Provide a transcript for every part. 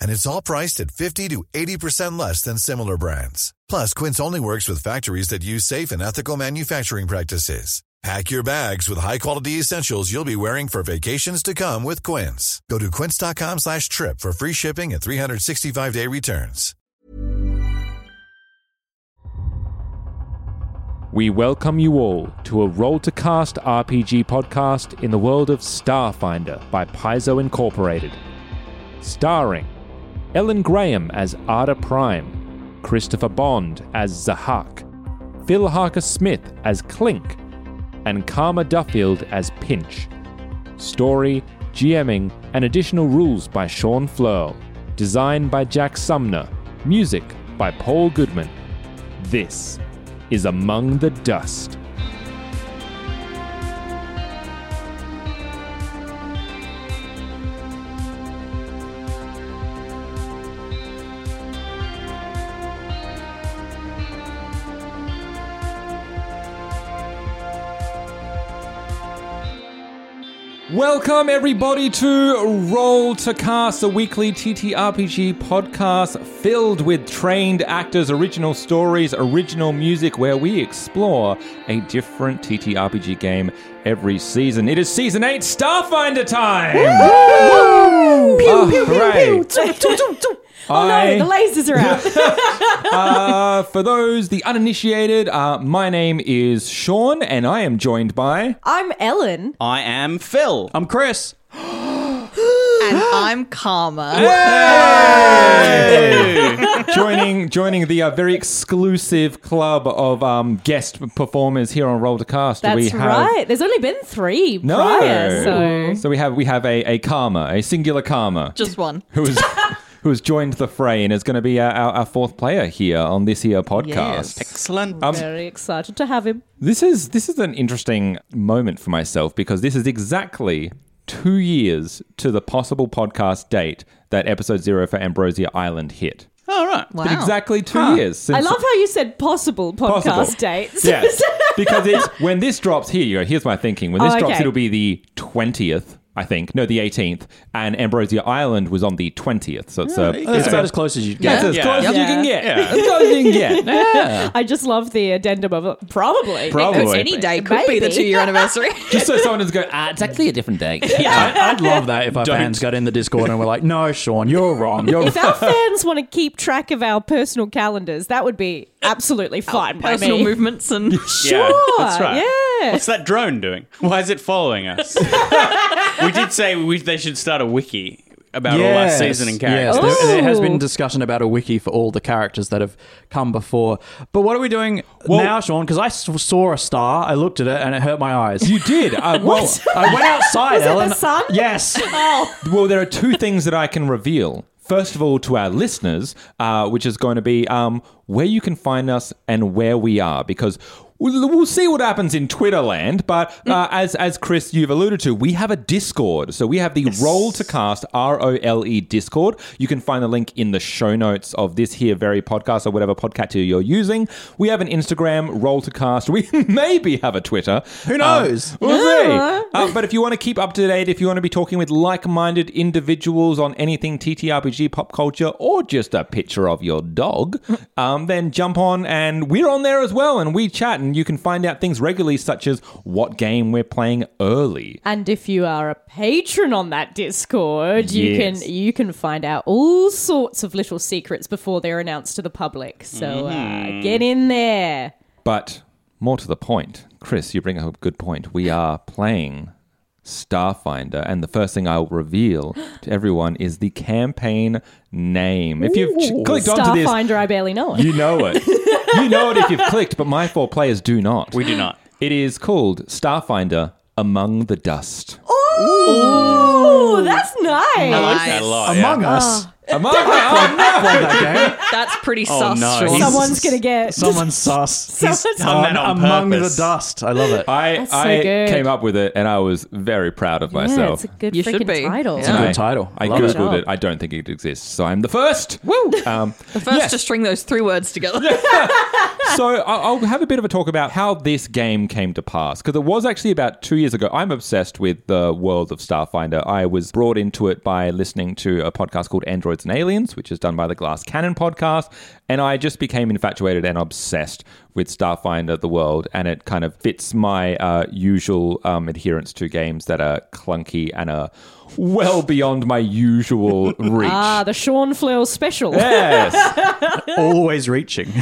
And it's all priced at 50 to 80% less than similar brands. Plus, Quince only works with factories that use safe and ethical manufacturing practices. Pack your bags with high-quality essentials you'll be wearing for vacations to come with Quince. Go to quince.com slash trip for free shipping and 365-day returns. We welcome you all to a Roll to Cast RPG podcast in the world of Starfinder by Paizo Incorporated. Starring Ellen Graham as Ada Prime, Christopher Bond as Zahak, Phil Harker Smith as Clink, and Karma Duffield as Pinch. Story, GMing, and additional rules by Sean Fleur. Design by Jack Sumner. Music by Paul Goodman. This is Among the Dust. Welcome, everybody, to Roll to Cast, a weekly TTRPG podcast filled with trained actors, original stories, original music, where we explore a different TTRPG game every season. It is season 8 Starfinder time! Oh, hooray. Oh no, the lasers are out. uh, for those, the uninitiated, uh, my name is Sean, and I am joined by. I'm Ellen. I am Phil. I'm Chris. and I'm Karma. joining joining the uh, very exclusive club of um, guest performers here on Roll to Cast. That's we have, right. There's only been three No. prior, so So we have we have a, a karma, a singular karma, Just one. who is who has joined the fray and is going to be our, our, our fourth player here on this here podcast. Yes. Excellent. Um, very excited to have him. This is this is an interesting moment for myself because this is exactly two years to the possible podcast date that episode zero for Ambrosia Island hit. All right. Wow. Exactly two years. Since I love how you said possible podcast Possible. dates. Yes, because it's when this drops here. You go, here's my thinking. When this Oh, drops, okay. it'll be the twentieth. I think no, the 18th, and Ambrosia Island was on the 20th. So it's, uh, It's about as close as you yeah, get. it's as Yeah. close as you can get. Yeah. As close as you can get. Yeah. I just love the addendum of it. Probably. Probably. Any day could be the two year anniversary. Just so someone doesn't go, ah, it's actually a different date. I, would love that if our Don't. fans got in the Discord and were like, "No, Sean, you're wrong. You're If our fans want to keep track of our personal calendars, that would be absolutely fine by Personal me. movements and Sure. that's right. Yeah. What's that drone doing? Why is it following us? we did say we, they should start a wiki about all our Yes, season and yes. characters. There, there has been discussion about a wiki for all the characters that have come before. But what are we doing Well- now, Sean? Because I s- saw a star, I looked at it, and it hurt my eyes. You did. Uh, well, I went outside, Was it the Ellen. sun? Yes. well, there are two things that I can reveal. First of all, to our listeners, uh, which is going to be um, where you can find us and where we are, because We'll, we'll see what happens in Twitter land, but uh, as as Chris you've alluded to, we have a Discord. So we have the Roll to Cast R O L E Discord. You can find the link in the show notes of this here very podcast or whatever podcatcher you're using. We have an Instagram Roll to Cast. We maybe have a Twitter. Who knows? Um, we'll see. Uh, but if you want to keep up to date, if you want to be talking with like-minded individuals on anything TTRPG, pop culture, or just a picture of your dog, um, then jump on and we're on there as well, and we chat, and you can find out things regularly, such as what game we're playing early. And if you are a patron on that Discord, you Yes. can you can find out all sorts of little secrets before they're announced to the public. So uh, get in there. But more to the point, Chris, you bring up a good point. We are playing Starfinder, and the first thing I'll reveal to everyone is the campaign name. If you've clicked onto this, Starfinder, I barely know it. you know it. you know it if you've clicked, but my four players do not. We do not. It is called Starfinder Among the Dust. Oh, that's nice. I like that a lot. Among yeah. Us. Oh. Among oh, no. that game. That's pretty Oh, sus. no. Sean. He's- Someone's gonna get Someone's sus. He's Someone's- Done that on among purpose. the dust. I love it. I, That's so I good. came up with it and I was very proud of Yeah, myself. it's a good You should freaking be. title. It's a good I- title. I Love googled it. it. I don't think it exists, so I'm the first. Woo! Um, The first yes. to string those three words together. so I- I'll have a bit of a talk about how this game came to pass because it was actually about two years ago. I'm obsessed with the world of Starfinder. I was brought into it by listening to a podcast called Androids and Aliens, which is done by the Glass Cannon podcast, and I just became infatuated and obsessed with Starfinder, the world, and it kind of fits my uh, usual um, adherence to games that are clunky and are well beyond my usual reach. Ah, the Sean Flail special. Yes. Always reaching.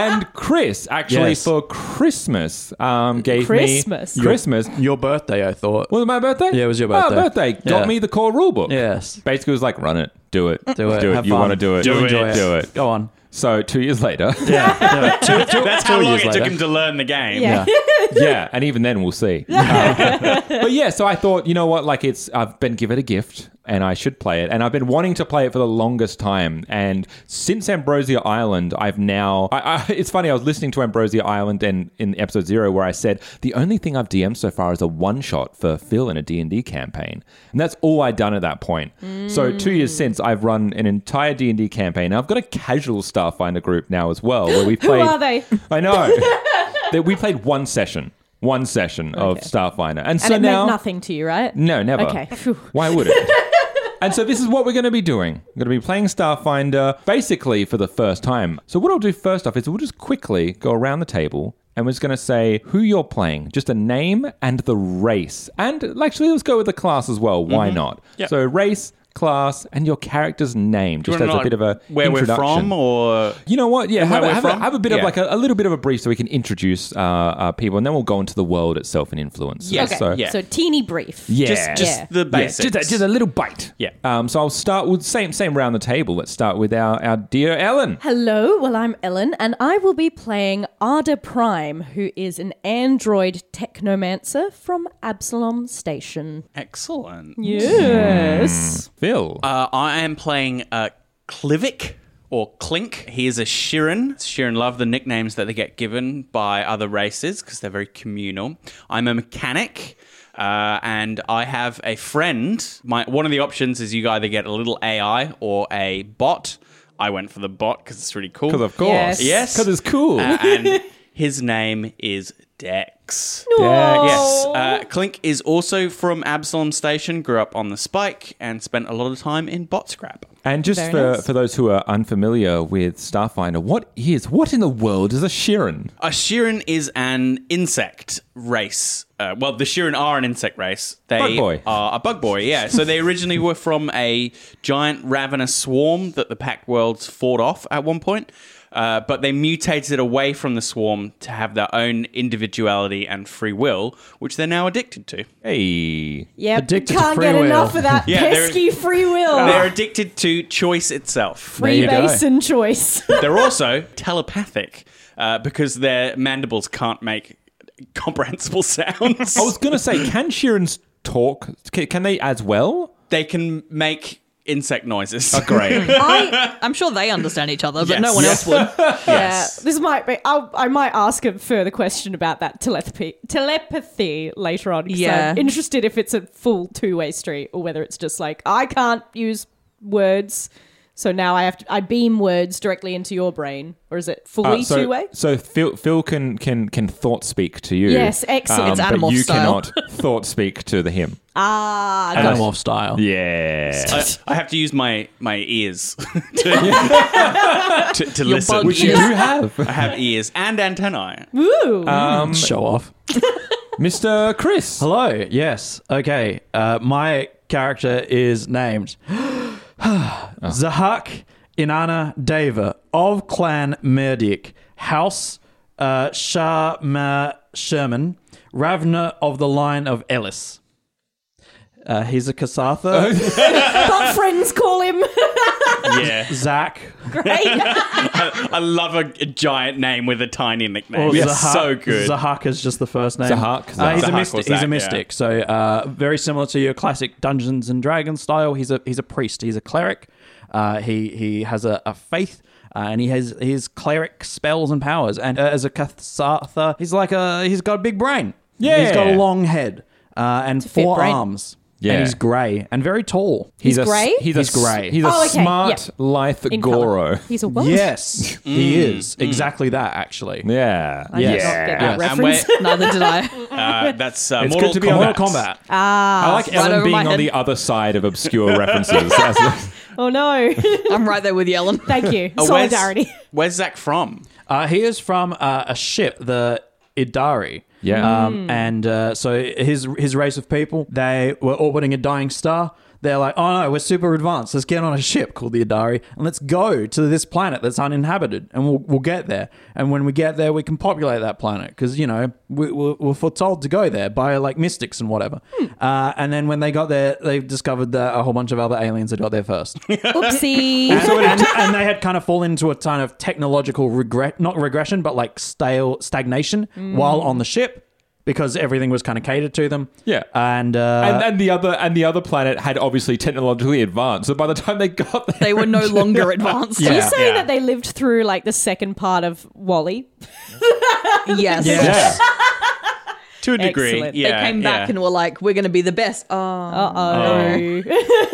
and Chris actually Yes. for Christmas um, gave Christmas? me Christmas. Your birthday, I thought. Was it my birthday? Yeah, it was your Oh, birthday. birthday. Got Yeah. me the core rulebook. Yes. Basically, it was like, run it, do it, Do it. do it. Have you fun. want to do it, Do Enjoy it. do it. Go on. So two years later, Yeah. Two, two, That's two how long years it took him to learn the game. Yeah. yeah, and even then we'll see. Um, but yeah, so I thought, you know what, like it's I've been given a gift and I should play it, and I've been wanting to play it for the longest time. And since Ambrosia Island, I've now. I, I, it's funny. I was listening to Ambrosia Island and in episode zero where I said the only thing I've DM'd so far is a one shot for Phil in a D and D campaign, and that's all I'd done at that point. So two years since, I've run an entire D and D campaign. I've got a casual Starfinder group now as well, where we Who are they? I know. that we played one session, one session of Okay. Starfinder, and, And so it now meant nothing to you, right? no, never. Okay. Phew. Why would it? and so this is what we're going to be doing. We're going to be playing Starfinder basically for the first time. So what I'll do first off is we'll just quickly go around the table. And we're just going to say who you're playing, just a name and the race. And actually, let's go with the class as well. Why mm-hmm. not? Yep. So, race, class, and your character's name, just as a know, bit of a where we're from, or You know what? Yeah, have, a, have, a, have a bit of like a, a little bit of a brief so we can introduce uh, uh, people, and then we'll go into the world itself and influence. Yes. Okay. So, Yeah. So teeny brief. yeah, just just Yeah. the Yeah, basics? just, a, just a little bite. Yeah. Um, so I'll start with same same round the table. Let's start with our, our dear Ellen. Hello, well, I'm Ellen, and I will be playing Ada Prime, who is an android technomancer from Absalom Station. Excellent. Yes. Phil. Uh, I am playing uh, Clivic or Clink. He is a Shirren. Shirren love the nicknames that they get given by other races because they're very communal. I'm a mechanic. Uh, and I have a friend. My one of the options is you either get a little AI or a bot. I went for the bot because it's really cool. Because of course. Yes. Yes. Because it's cool. Uh, and his name is Dex. Dex. Yes. Uh, Clink is also from Absalom Station, grew up on the Spike, and spent a lot of time in bot scrap. And just Very for, nice. for those who are unfamiliar with Starfinder, what is what in the world is a Shirren? A Shirren is an insect race. Uh, well, the Shirren are an insect race. They Bug boy. are a bug boy, yeah. So they originally were from a giant ravenous swarm that the Pact Worlds fought off at one point. Uh, but they mutated away from the swarm to have their own individuality and free will, which they're now addicted to. Hey. Yep. Addicted Can't free get will. enough of that Yeah, they're- pesky free will. They're addicted to choice itself. Free you go. basin choice. They're also telepathic uh, because their mandibles can't make comprehensible sounds. I was going to say, can Shirrens talk? Can, can they as well? they can make insect noises. Oh, great. I I'm sure they understand each other, but Yes. no one else would. yeah, this might be. I'll, I might ask a further question about that telepathy telepathy later on. 'cause Yeah. I'm interested if it's a full two way street or whether it's just like I can't use words, so now I have to I beam words directly into your brain, or is it fully Uh, so, two way? So Phil, Phil can can can thought speak to you. Yes, excellent. It's but you style. cannot thought speak to the him. Ah, got it. Style. Yeah. I, I have to use my my ears to, to, to listen. Which you do have. I have ears and antennae. Woo. Um, Show off. Mr. Chris. Hello. Yes. Okay. Uh, my character is named Zahak Inanna Deva of Clan Merdic, House uh, Shah Ma Sherman, Ravna of the line of Ellis. Uh, he's a Kasatha. Got friends call him. Yeah, Zach. Great. I love a, a giant name with a tiny nickname. Or It's Zahak- so good. Zahak is just the first name. Zahak? Uh, he's a Zahak or mystic. He's Zach, a mystic. So uh, very similar to your classic Dungeons and Dragons style. He's a he's a priest. He's a cleric. Uh, he he has a, a faith. Uh, and he has his cleric spells and powers. And uh, as a Kasatha, he's like a he's got a big brain. Yeah. he's got a long head uh, and fit four brain. arms. Yeah. and he's grey and very tall. He's a, grey? He's, He's a, grey. He's a Oh, okay, smart, yeah. lithe In Goro. colour. He's a what? Yes, he is exactly that. Actually, Yeah. I did not get that Yeah. and reference. Neither did I. uh, that's uh, It's Mortal good to be Kombat. on Mortal Kombat. Ah, I like right Ellen over being on head. the other side of obscure references. Oh no. I'm right there with you, Ellen. Thank you. Uh, where's- Solidarity. Where's Zach from? Uh, he is from uh, a ship, the Idari. Yeah. Um, and uh, so his his race of people, they were orbiting a dying star. They're like, oh no, we're super advanced. Let's get on a ship called the Idari and let's go to this planet that's uninhabited, and we'll we'll get there. And when we get there, we can populate that planet because you know we, we're, we're foretold to go there by like mystics and whatever. Uh, and then when they got there, they discovered that a whole bunch of other aliens had got there first. Oopsie. and, and they had kind of fallen into a kind of technological regret, not regression, but like stale stagnation while on the ship because everything was kind of catered to them. Yeah. and uh, and, and the other and the other planet had obviously technologically advanced. So by the time they got there, They were no longer advanced. Are you Yeah. saying Yeah. that they lived through like the second part of WALL-E? Yes. yes, To a degree, Excellent. They yeah. They came back yeah. and were like, we're going to be the best. Oh. Uh oh.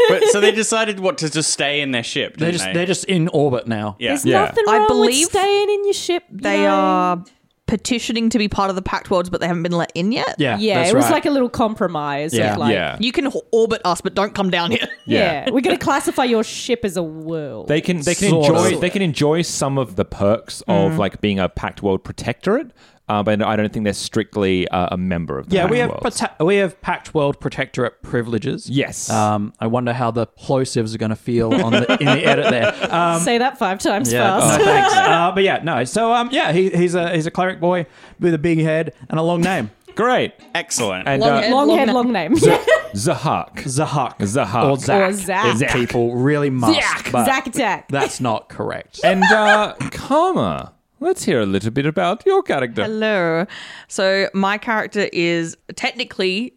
but so they decided what to just stay in their ship. they're just they? they're just in orbit now. yeah. There's Yeah. nothing I believe with staying in your ship. you They know? are petitioning to be part of the Pact Worlds, but they haven't been let in yet. yeah, Yeah, that's it was right. like a little compromise. Yeah. Of like, yeah, You can orbit us, but don't come down here. yeah. We're going to classify your ship as a world. they can they can Sort enjoy of. they can enjoy some of the perks of mm. like being a Pact World protectorate. Uh, but I don't think they're strictly uh, a member of the yeah, we have Worlds. prote- we have Pact World Protectorate privileges. Yes. Um, I wonder how the plosives are going to feel on the, in the edit there. Um, Say that five times Yeah, fast. no thanks. uh, but yeah, no. So um, yeah, he, he's a he's a cleric boy with a big head and a long name. Great. Excellent. And Long uh, head. long Long head, na- long name. Zahak. Zahak. Zahak. Or Zach. Or Zach. If People really must. but Zack Attack. That's not correct. And uh, Karma. Let's hear a little bit about your character. Hello. So my character is technically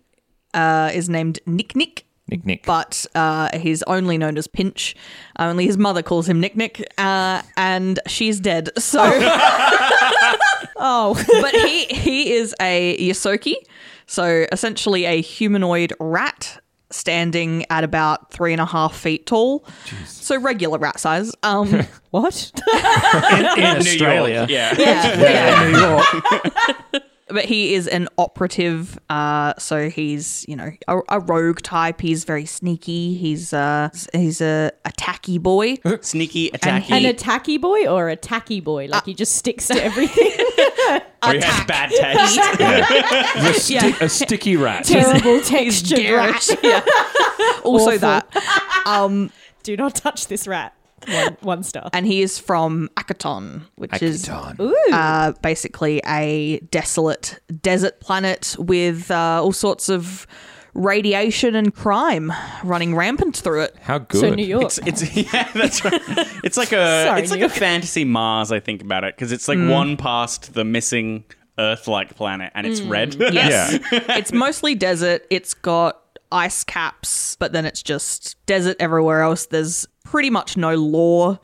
uh, is named Nick Nick. Nick Nick. But uh, he's only known as Pinch. Only his mother calls him Nick Nick, uh, and she's dead. So, Oh. but he he is a Ysoki, so essentially a humanoid rat standing at about three and a half feet tall. So regular rat size. Um, what? In, in New Australia. Yeah. yeah, yeah. New York. but he is an operative uh so he's you know a, a rogue type he's very sneaky he's uh he's a attacky boy Sneaky, And attacky. An attacky boy or a tacky boy? Like he just sticks to everything. Or he has bad taste. a, sti- a sticky rat. Terrible textured garish. rat. yeah also Awful. that um Do not touch this rat. One, one star. and he is from Akiton which is Ooh. uh basically a desolate desert planet with uh, all sorts of radiation and crime running rampant through it How good. so New York. It's, it's yeah, that's right. It's like a Sorry, it's like New a fantasy Mars. I think about it because it's like one past the missing Earth-like planet, and it's red. Yes. Yeah. it's mostly desert. It's got ice caps, but then it's just desert everywhere else. There's pretty much no law.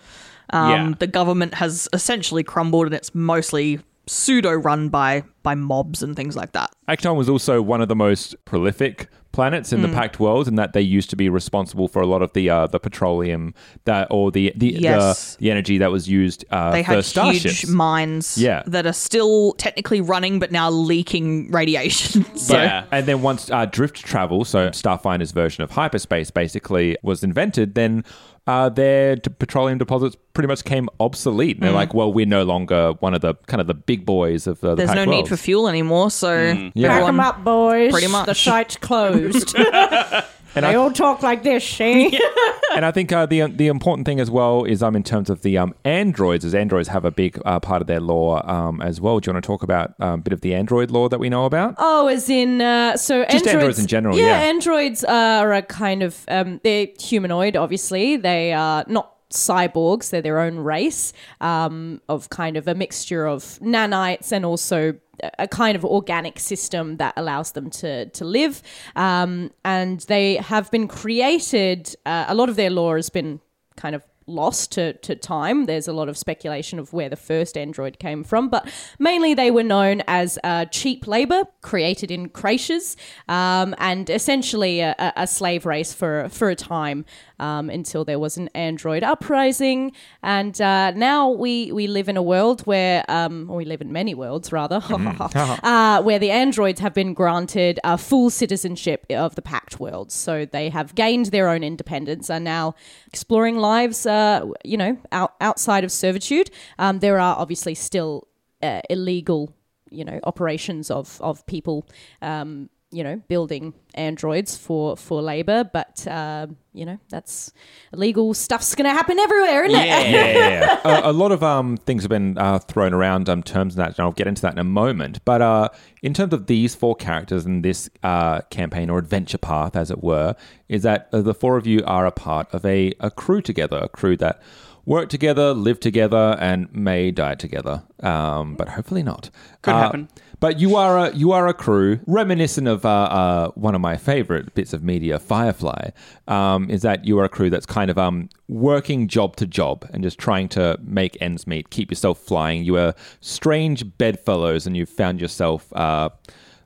Um, Yeah. The government has essentially crumbled, and it's mostly pseudo run by by mobs and things like that. Akiton was also one of the most prolific planets in the Pact World, and that they used to be responsible for a lot of the uh, the petroleum that or the the, Yes. the the energy that was used uh, They for had starships. huge mines Yeah. that are still technically running, but now leaking radiation. so Yeah. And then once uh, drift travel, so Starfinder's version of hyperspace, basically was invented, then uh, their d- petroleum deposits pretty much came obsolete. And they're like, well, we're no longer one of the kind of the big boys of uh, the there's Pact no need for fuel anymore. So Yeah. Pack everyone- 'em up, boys. Pretty much. The site's closed. And they I- all talk like this, see? and I think uh, the the important thing as well is um in terms of the um androids, as androids have a big uh, part of their law um as well. Do you want to talk about um, a bit of the android law that we know about? Oh, as in uh, so Just androids in general, yeah. androids are a kind of um, they're humanoid. Obviously, they are not cyborgs. They're their own race um, of kind of a mixture of nanites and also a kind of organic system that allows them to to live. Um, and they have been created. Uh, a lot of their lore has been kind of lost to, to time. There's a lot of speculation of where the first android came from, but mainly they were known as uh, cheap labor created in creches um, and essentially a, a- slave race for, for a time um, until there was an android uprising. And uh, now we, we live in a world where, um, or we live in many worlds rather, uh, where the androids have been granted a full citizenship of the Pact world. So they have gained their own independence, are now exploring lives, uh, you know, out, outside of servitude. Um, there are obviously still uh, illegal, you know, operations of of people. Um, you know, building androids for for labor, but uh, you know that's illegal stuff's going to happen everywhere, isn't it? yeah, yeah, yeah. a, a lot of um, things have been uh, thrown around um, terms and that, and I'll get into that in a moment. But uh, in terms of these four characters in this uh, campaign or adventure path, as it were, is that uh, the four of you are a part of a, a crew together, a crew that work together, live together, and may die together. Um, but hopefully not. Could Uh, happen. But you are a you are a crew reminiscent of uh, uh, one of my favorite bits of media, Firefly. Um, is that you are a crew that's kind of um, working job to job and just trying to make ends meet, keep yourself flying. You are strange bedfellows, and you've found yourself, uh,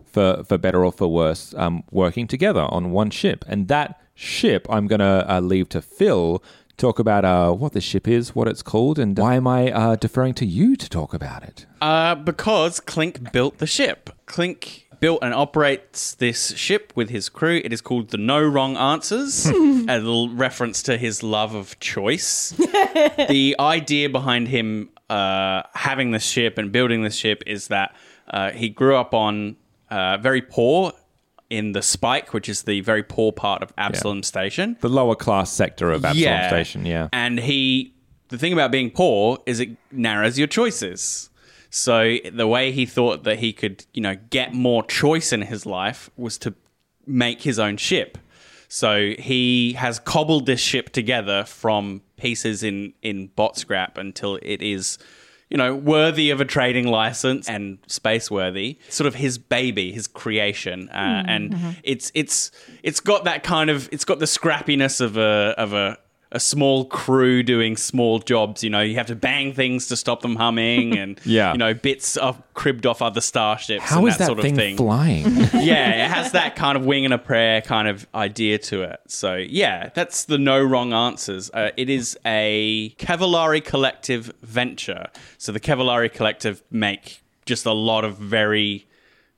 for for better or for worse, um, working together on one ship. And that ship, I'm gonna uh, leave to Phil. Talk about uh, what the ship is, what it's called, and why am I uh, deferring to you to talk about it? Uh, because Clink built the ship. Clink built and operates this ship with his crew. It is called the No Wrong Answers, a little reference to his love of choice. the idea behind him uh, having this ship and building this ship is that uh, he grew up on uh, very poor in the Spike, which is the very poor part of Absalom Station. the lower class sector of Absalom Station. Yeah, And he, the thing about being poor is it narrows your choices. So the way he thought that he could, you know, get more choice in his life was to make his own ship. So he has cobbled this ship together from pieces in in bot scrap until it is, you know, worthy of a trading license and space worthy. Sort of his baby, his creation, uh, and it's it's it's got that kind of it's got the scrappiness of a of a a small crew doing small jobs. You know, you have to bang things to stop them humming, and Yeah. you know, bits are cribbed off other starships. how and is that, sort of thing, thing flying? yeah, it has that kind of wing and a prayer kind of idea to it. So yeah, that's the no wrong answers. Uh, it is a Cavallari Collective venture. So the Cavallari Collective make just a lot of very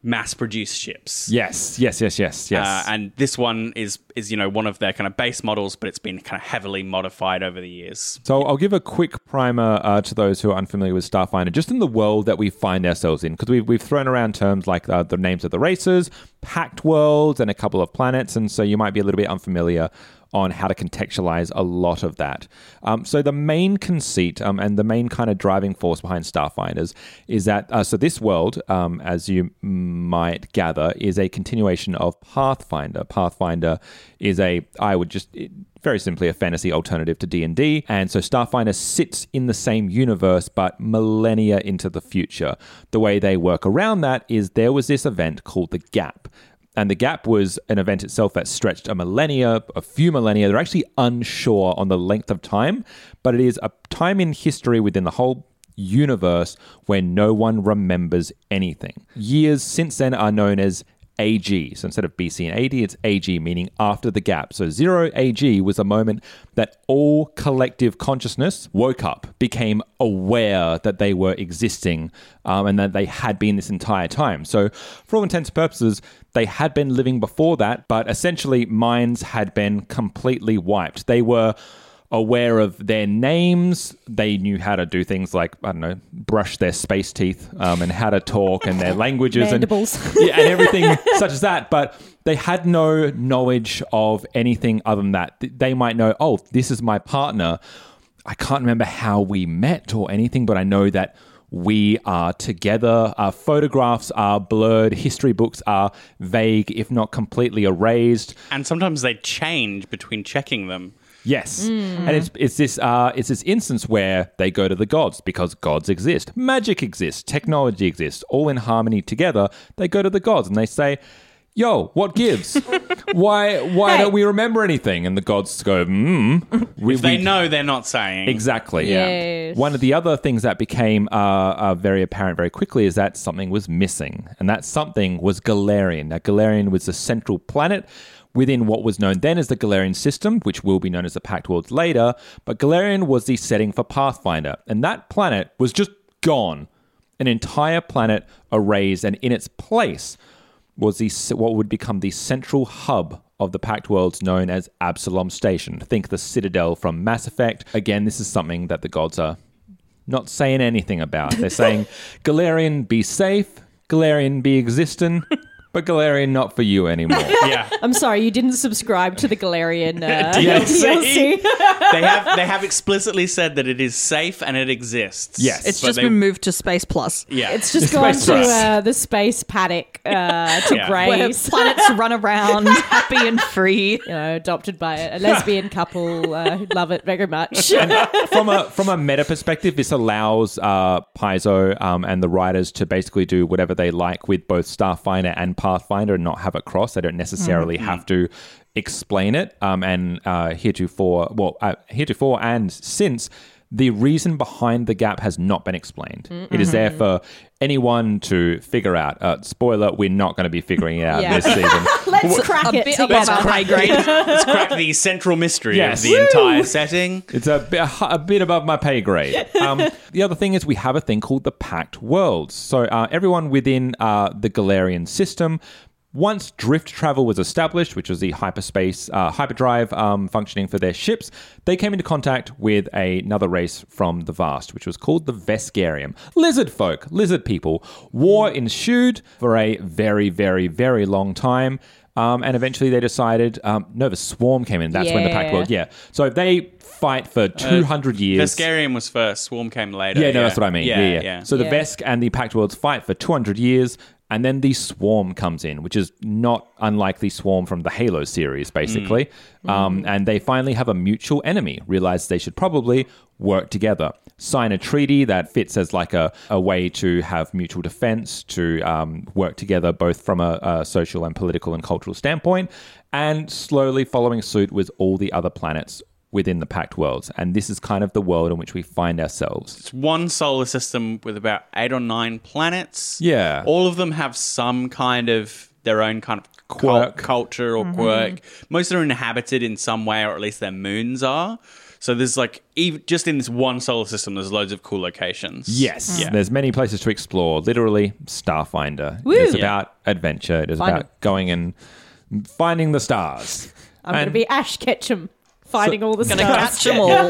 mass-produced ships. yes, yes, yes, yes, yes. Uh, and this one is is you know one of their kind of base models, but it's been kind of heavily modified over the years. So I'll give a quick primer uh, to those who are unfamiliar with Starfinder, just in the world that we find ourselves in, because we've, we've thrown around terms like uh, the names of the races, Pact Worlds, and a couple of planets, and so you might be a little bit unfamiliar on how to contextualize a lot of that. Um, so the main conceit um, and the main kind of driving force behind Starfinders is that uh, so this world, um, as you might gather, is a continuation of Pathfinder. Pathfinder is a I would just very simply a fantasy alternative to D&D and so Starfinder sits in the same universe but millennia into the future. The way they work around that is there was this event called the Gap And the gap was an event itself that stretched a millennia, a few millennia. They're actually unsure on the length of time, but it is a time in history within the whole universe where no one remembers anything. Years since then are known as AG. So instead of BC and AD, it's AG, meaning after the gap. So zero AG was a moment that all collective consciousness woke up, became aware that they were existing um, and that they had been this entire time. So, for all intents and purposes, they had been living before that, but essentially minds had been completely wiped. They were aware of their names. They knew how to do things like I don't know, brush their space teeth um, and how to talk and their languages and yeah, and everything such as that. But they had no knowledge of anything other than that. They might know, oh, this is my partner. I can't remember how we met or anything, but I know that we are together. Our photographs are blurred. History books are vague, if not completely erased. And sometimes they change between checking them. Yes, and it's it's this uh, it's this instance where they go to the gods because gods exist, magic exists, technology exists, all in harmony together. They go to the gods and they say, "Yo, what gives? why why Hey. don't we remember anything?" And the gods go, "Hmm." If they we- know, they're not saying. Exactly. Yes. One of the other things that became uh, uh, very apparent very quickly is that something was missing, and that something was Golarion. Now, Golarion was the central planet within what was known then as the Golarion system, which will be known as the Pact Worlds later. But Golarion was the setting for Pathfinder, and that planet was just gone. An entire planet erased, and in its place was the what would become the central hub of the Pact Worlds known as Absalom Station. Think the Citadel from Mass Effect. Again, this is something that the gods are not saying anything about. They're saying, Golarion, be safe, Golarion, be existent, but Golarion, not for you anymore. Yeah. I'm sorry, you didn't subscribe to the Golarion uh, DLC. DLC. they have they have explicitly said that it is safe and it exists. Yes. It's But just they- been moved to Space Plus. Yeah. It's just It's gone space to trust. uh, the space paddock uh, to Yeah. Where grace. planets run around happy and free. you know, adopted by a lesbian couple uh, who love it very much. from a from a meta perspective, this allows uh, Paizo um, and the writers to basically do whatever they like with both Starfinder and Pathfinder and not have it cross. They don't necessarily have to explain it. Um, and uh, heretofore, well, uh, heretofore and since. The reason behind the gap has not been explained. It is there for anyone to figure out. Uh, spoiler: We're not going to be figuring it out Yeah. this season. Let's crack A it bit together. above our pay grade. Let's crack the central mystery Yes. of the entire setting. It's a bit, a bit above my pay grade. Um, the other thing is we have a thing called the Pact Worlds. So uh, everyone within uh, the Golarion system. Once drift travel was established, which was the hyperspace uh, hyperdrive um, functioning for their ships, they came into contact with another race from the vast, which was called the Veskarium. Lizard folk, lizard people. War ensued for a very, very, very long time. Um, and eventually they decided, um, no, the swarm came in. That's when the Pact World, yeah. So if they fight for 200 years. Veskarium was first. Swarm came later. Yeah, no, that's what I mean. Yeah, yeah. yeah. So the Yeah. Vesk and the Pact Worlds fight for 200 years, and then the Swarm comes in, which is not unlike the Swarm from the Halo series, basically. Um, and they finally have a mutual enemy, realize they should probably work together, sign a treaty that fits as like a, a way to have mutual defense, to um, work together both from a, a social and political and cultural standpoint, and slowly following suit with all the other planets within the Pact Worlds. And this is kind of the world in which we find ourselves. It's one solar system with about eight or nine planets. Yeah. All of them have some kind of their own kind of cul- Quirk. culture or quirk. Most are inhabited in some way, or at least their moons are. So there's like, even, just in this one solar system, there's loads of cool locations. Yes, Yeah. there's many places to explore. Literally, Starfinder. Woo. It's Yeah. about adventure. It is Find about 'em. going and finding the stars. I'm going to be Ash Ketchum fighting all the Gonna stars. catch them all.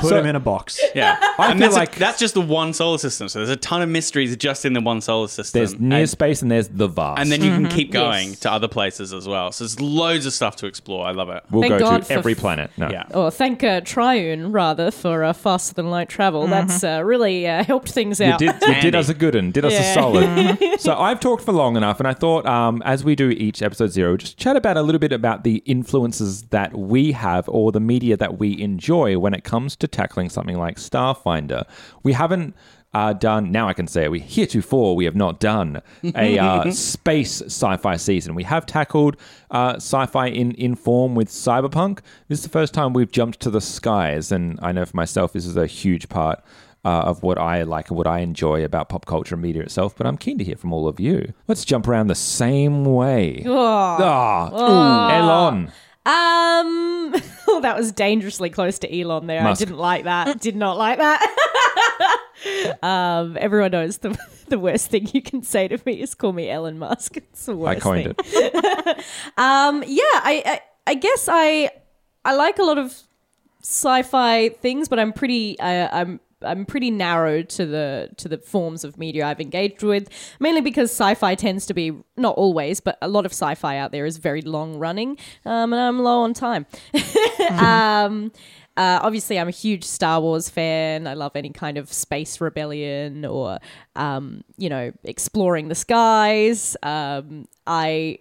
Put So- them in a box. Yeah, I and feel that's, a- like- that's just the one solar system. So there's a ton of mysteries just in the one solar system. There's near and, space and there's the vast. and then you can keep going Yes. to other places as well. So there's loads of stuff to explore. I love it. we'll Thank go God to for every f- planet. No. Yeah. Or thank uh, Triune, rather, for uh, faster than light travel. That's uh, really uh, helped things You out. did, you did Handy. us a good one. Did us a Yeah. solid. so I've talked for long enough, and I thought, um, as we do each episode zero, just chat about a little bit about the influences that we have or the media that we enjoy when it comes to tackling something like Starfinder. We haven't uh, done, now I can say it, we heretofore we have not done a uh, space sci fi season. We have tackled uh, sci fi in, in form with Cyberpunk. This is the first time we've jumped to the skies, and I know for myself, this is a huge part. Uh, of what I like and what I enjoy about pop culture and media itself, but I'm keen to hear from all of you. Let's jump around the same way. Ah, ooh, Elon. Um, oh, that was dangerously close to Elon there. Musk. I didn't like that. Did not like that. um, everyone knows the the worst thing you can say to me is call me Elon Musk. It's the worst I coined thing. it. Um, yeah, I, I I guess I I like a lot of sci-fi things, but I'm pretty uh, I'm I'm pretty narrow to the to the forms of media I've engaged with, mainly because sci-fi tends to be not always, but a lot of sci-fi out there is very long running, um, and I'm low on time. um, uh, obviously, I'm a huge Star Wars fan. I love any kind of space rebellion or, um, you know, exploring the skies. Um, I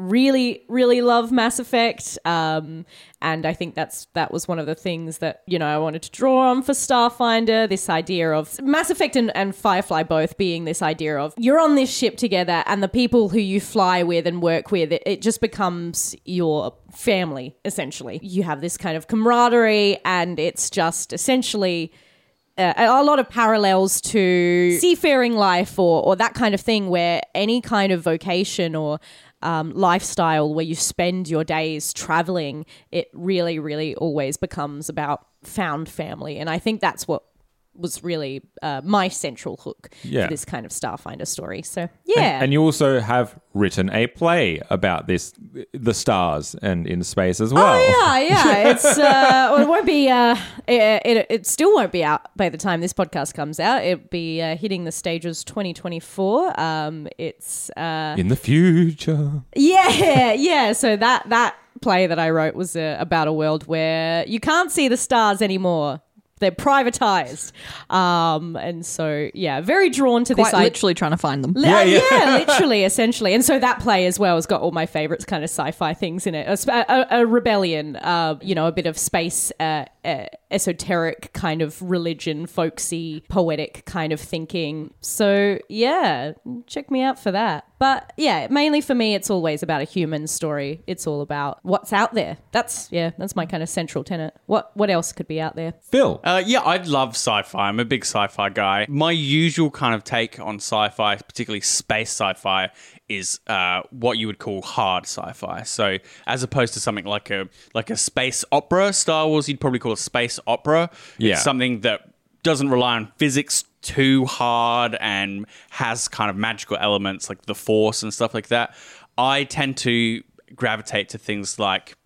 really really love mass effect um and i think that's that was one of the things that you know i wanted to draw on for starfinder this idea of mass effect and, and firefly both being this idea of you're on this ship together and the people who you fly with and work with it, it just becomes your family essentially. You have this kind of camaraderie and it's just essentially uh, a lot of parallels to seafaring life or, or that kind of thing, where any kind of vocation or um, lifestyle where you spend your days traveling, it really, really always becomes about found family. And I think that's what was really uh, my central hook Yeah. for this kind of Starfinder story. So, yeah. And, you also have written a play about this, the stars and in space as well. Oh yeah, yeah. It's uh, well, it won't be. Uh, it, it it still won't be out by the time this podcast comes out. It'll be uh, hitting the stages 2024. Um, it's uh, In the future. yeah, yeah. So that that play that I wrote was uh, about a world where you can't see the stars anymore. They're privatized, um, and so yeah, very drawn to Quite this. idea. literally trying to find them. Yeah, yeah. literally, essentially. And so that play as well has got all my favorites kind of sci-fi things in it. A, a, a rebellion, uh, you know, a bit of space, uh, uh, esoteric kind of religion, folksy, poetic kind of thinking. So yeah, check me out for that. But yeah, mainly for me, it's always about a human story. It's all about what's out there. That's yeah, that's my kind of central tenet. What what else could be out there? Phil. Uh, yeah, I love sci-fi. I'm a big sci-fi guy. My usual kind of take on sci-fi, particularly space sci-fi, is uh, what you would call hard sci-fi. So, as opposed to something like a like a space opera, Star Wars, you'd probably call a space opera. Yeah. It's something that doesn't rely on physics too hard and has kind of magical elements like the Force and stuff like that. I tend to gravitate to things like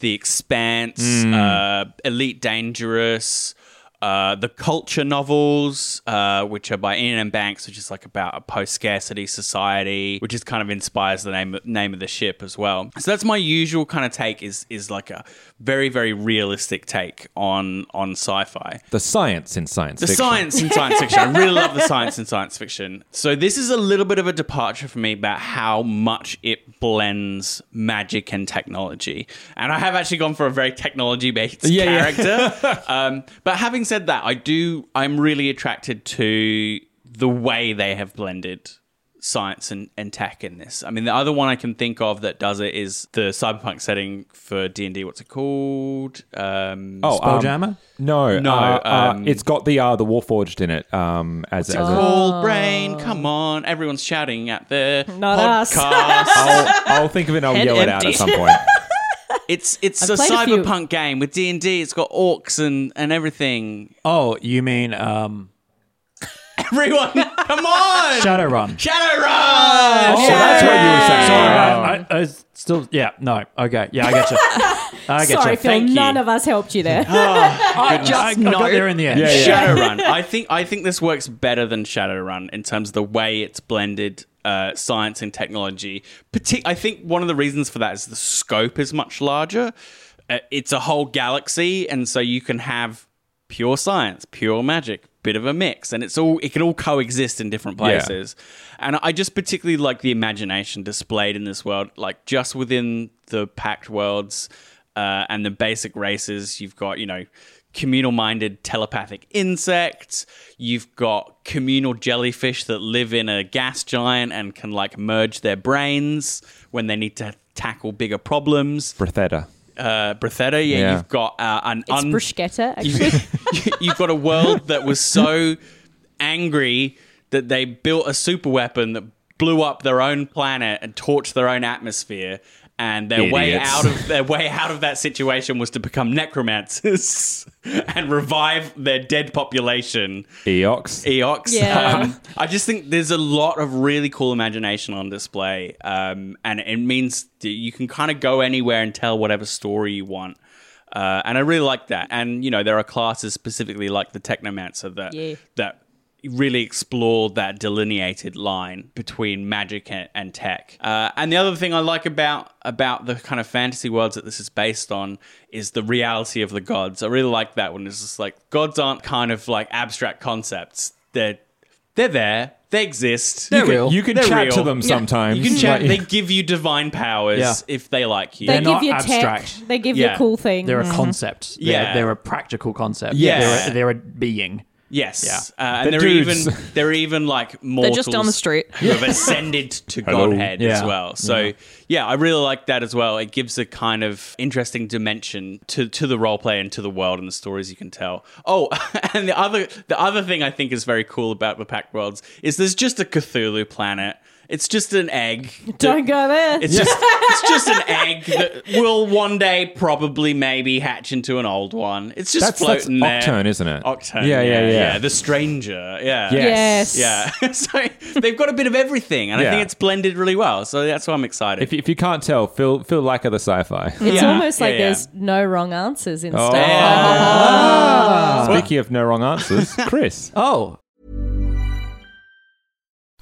The Expanse, uh, Elite Dangerous, uh, the culture novels, uh, which are by Iain M. Banks, which is like about a post-scarcity society, which is kind of inspires the name name of the ship as well. So that's my usual kind of take is is like a very very realistic take on on sci-fi. The science in science The fiction. science in science fiction. I really love the science in science fiction. So this is a little bit of a departure for me about how much it blends magic and technology. And I have actually gone for a very technology based Yeah, yeah. character. um, but having said that, I do. I'm really attracted to the way they have blended science and, and tech in this. I mean, the other one I can think of that does it is the cyberpunk setting for D and D. What's it called? Um, Oh, um, Spelljammer? no, No, uh, uh, um, it's got the uh, the Warforged in it. Um, as, as a, Cold brain, come on! Everyone's shouting at the Not us. podcast. I'll, I'll think of it. and I'll Head yell it out at some point. it's it's I've a played a few. cyberpunk game with D and D. It's got orcs and and everything. Oh, you mean um, Everyone, come on! Shadowrun? Shadowrun! Oh, that's what you were saying. Sorry, I, I, I still, yeah, no, okay, yeah, I get you. I get Sorry, you. Phil. Thank you. None of us helped you there. I, just I, I got there in the end. Yeah, yeah. Shadowrun. I think I think this works better than Shadowrun in terms of the way it's blended uh, science and technology. Partic- I think one of the reasons for that is the scope is much larger. Uh, it's a whole galaxy, and so you can have pure science, pure magic, a bit of a mix, and it's all it can all coexist in different Yeah. places. And I just particularly like the imagination displayed in this world, like just within the Pact Worlds uh, and the basic races. You've got you know communal minded telepathic insects. You've got communal jellyfish that live in a gas giant and can like merge their brains when they need to tackle bigger problems. Bretheda. Uh, Bretheda, yeah, Yeah. you've got uh, an It's un- bruschetta, actually. you- you've got a world that was so angry that they built a super weapon that blew up their own planet and torched their own atmosphere. And their way out of their way out of that situation was to become necromancers and revive their dead population. Eox. Eox. Yeah. Um, I just think there's a lot of really cool imagination on display, um, and it means that you can kind of go anywhere and tell whatever story you want. Uh, and I really like that. And you know, there are classes specifically like the Technomancer that Yeah. that really explore that delineated line between magic and, and tech. Uh, and the other thing I like about about the kind of fantasy worlds that this is based on is the reality of the gods. I really like that one. It's just like gods aren't kind of like abstract concepts. They're they're there. They exist. They're you can, real. you can They're chat real. to them sometimes. You can chat. Like- They give you divine powers Yeah. if they like you. they They're give not you abstract. tech. They give Yeah. you cool things. They're a concept. They're, Yeah. they're a practical concept. Yeah. They're a, they're a being. Yes, Yeah. uh, and They're they're dudes. even they're even like mortals they're just down the street. who have ascended to Hello. godhead as well. So yeah. I really like that as well. It gives a kind of interesting dimension to to the role play and to the world and the stories you can tell. Oh, and the other the other thing I think is very cool about the Pact Worlds is there's just a Cthulhu planet. It's just an egg. Don't go there. It's just it's just an egg that will one day probably maybe hatch into an old one. It's just That's, that's floating there. Aucturn, isn't it? Aucturn. Yeah, yeah, yeah. The stranger. Yeah. Yes. Yes. Yeah. so they've got a bit of everything, and I think it's blended really well. So that's why I'm excited. If, you- if you can't tell, Phil Phil like the sci-fi. It's Yeah. almost like Yeah, yeah. there's no wrong answers in Oh. stuff. Ah. Speaking of no wrong answers, Chris. Oh,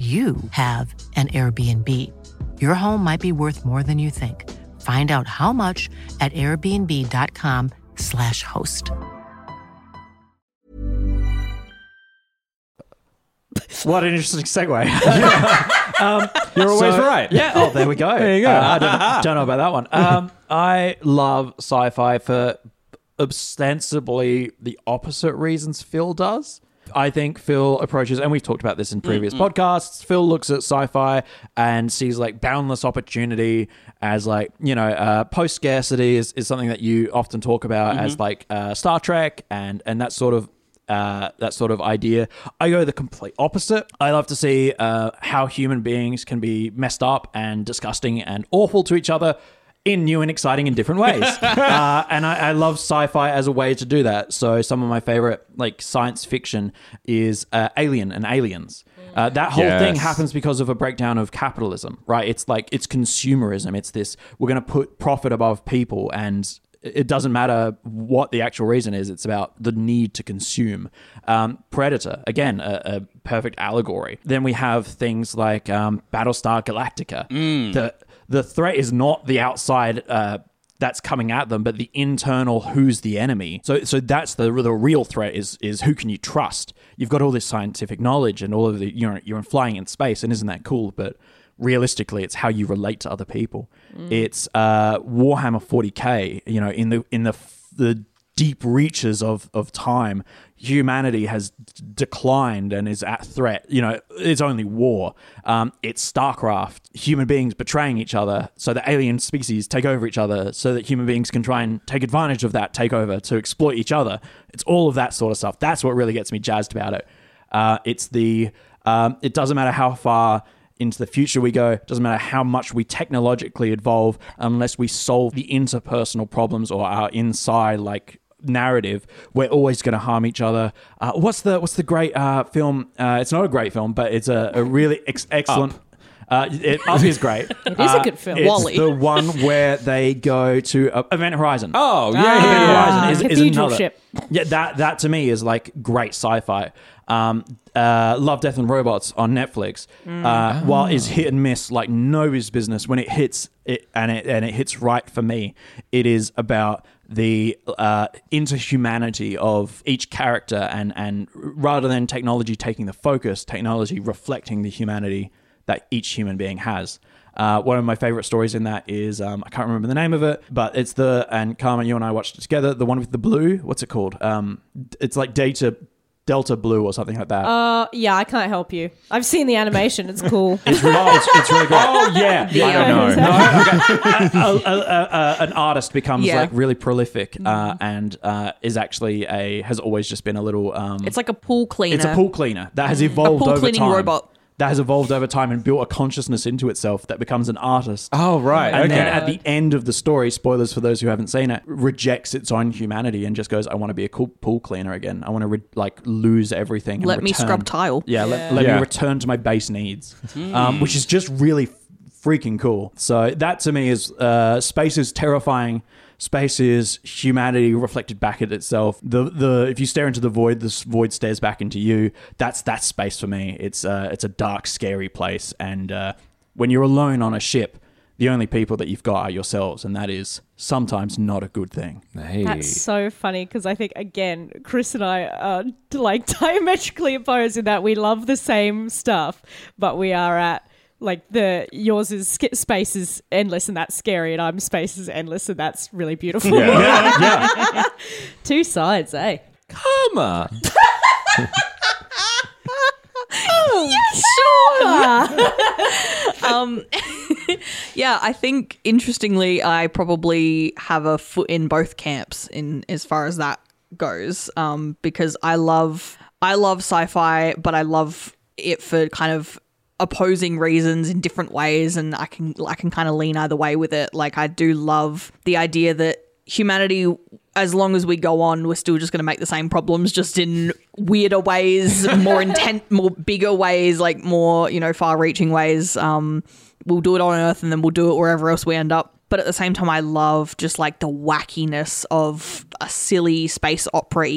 you have an Airbnb. Your home might be worth more than you think. Find out how much at airbnb.com/slash host. what an interesting segue. You're always So- right. Yeah. Oh, there we go. There you go. Uh, I don't, don't know about that one. Um, I love sci-fi for ostensibly the opposite reasons Phil does. I think Phil approaches, and we've talked about this in previous podcasts. Phil looks at sci-fi and sees like boundless opportunity as like you know uh, post scarcity is, is something that you often talk about as like uh, Star Trek and and that sort of uh, that sort of idea. I go the complete opposite. I love to see uh, how human beings can be messed up and disgusting and awful to each other in new and exciting and different ways. uh, and I, I love sci-fi as a way to do that. So some of my favorite like science fiction is uh, Alien and Aliens. Uh, that whole thing happens because of a breakdown of capitalism, right? It's like it's consumerism. It's this we're going to put profit above people and it doesn't matter what the actual reason is. It's about the need to consume. Um, Predator, again, a, a perfect allegory. Then we have things like um, Battlestar Galactica. The the threat is not the outside. Uh, that's coming at them, but the internal who's the enemy. So, so that's the the real threat is is who can you trust? You've got all this scientific knowledge and all of the you're you're flying in space, and isn't that cool? But realistically, it's how you relate to other people. It's uh, Warhammer 40k. You know, in the in the the deep reaches of of time, humanity has declined and is at threat. You know, it's only war. Um, it's StarCraft. Human beings betraying each other, so that alien species take over each other, so that human beings can try and take advantage of that takeover to exploit each other. It's all of that sort of stuff. That's what really gets me jazzed about it. Uh, it's the. Um, it doesn't matter how far into the future we go. It doesn't matter how much we technologically evolve, unless we solve the interpersonal problems or our inside like narrative, we're always going to harm each other. Uh, what's the what's the great uh, film? Uh, it's not a great film, but it's a, a really ex- excellent. Uh, it, Up is great. It is a Uh, good film. It's Wall-E. the one where they go to uh, Event Horizon. Oh, yeah, Ah. yeah, Event yeah. Horizon is, is Cathedral another. ship. Yeah, that that to me is like great sci-fi. Um, uh, Love, Death, and Robots on Netflix. Uh, while is hit and miss like nobody's business, when it hits it and it and it hits right for me, it is about the uh, interhumanity of each character and and rather than technology taking the focus, technology reflecting the humanity that each human being has. Uh, one of my favorite stories in that is um, I can't remember the name of it, but it's the and Carmen, you and I watched it together. The one with the blue. What's it called? Um, it's like Data Delta Blue or something like that. Uh, yeah, I can't help you. I've seen the animation. It's cool. it's, really, it's, it's really great. Oh, yeah. yeah. I don't Yeah. know. a, a, a, a, an artist becomes Yeah. like really prolific uh, and uh, is actually a has always just been a little. Um, It's like a pool cleaner. It's a pool cleaner that has evolved pool over cleaning time. robot. That has evolved over time and built a consciousness into itself that becomes an artist. Oh, right. And okay. then at the end of the story, spoilers for those who haven't seen it, rejects its own humanity and just goes, "I want to be a cool pool cleaner again. I want to re- like lose everything. and Let me scrub tile. Yeah, let, let Yeah. me return to my base needs, um, which is just really freaking cool. So that to me is uh, space is terrifying. Space is humanity reflected back at itself. The the if you stare into the void, this void stares back into you. That's that's space for me. It's uh, it's a dark, scary place, and uh, when you're alone on a ship, the only people that you've got are yourselves, and that is sometimes not a good thing. Hey. That's so funny because I think again, Chris and I are like diametrically opposed in that we love the same stuff, but we are at like the yours is sk- space is endless and that's scary, and I'm space is endless and that's really beautiful. yeah. Two sides, eh? Come on. um, yeah, I think interestingly, I probably have a foot in both camps in as far as that goes. Um, because I love I love sci-fi, but I love it for kind of opposing reasons in different ways, and I can I can kind of lean either way with it. Like I do love the idea that humanity as long as we go on we're still just going to make the same problems just in weirder ways more intent more bigger ways like more you know far reaching ways um we'll do it on earth and then we'll do it wherever else we end up but at the same time i love just like the wackiness of a silly space opera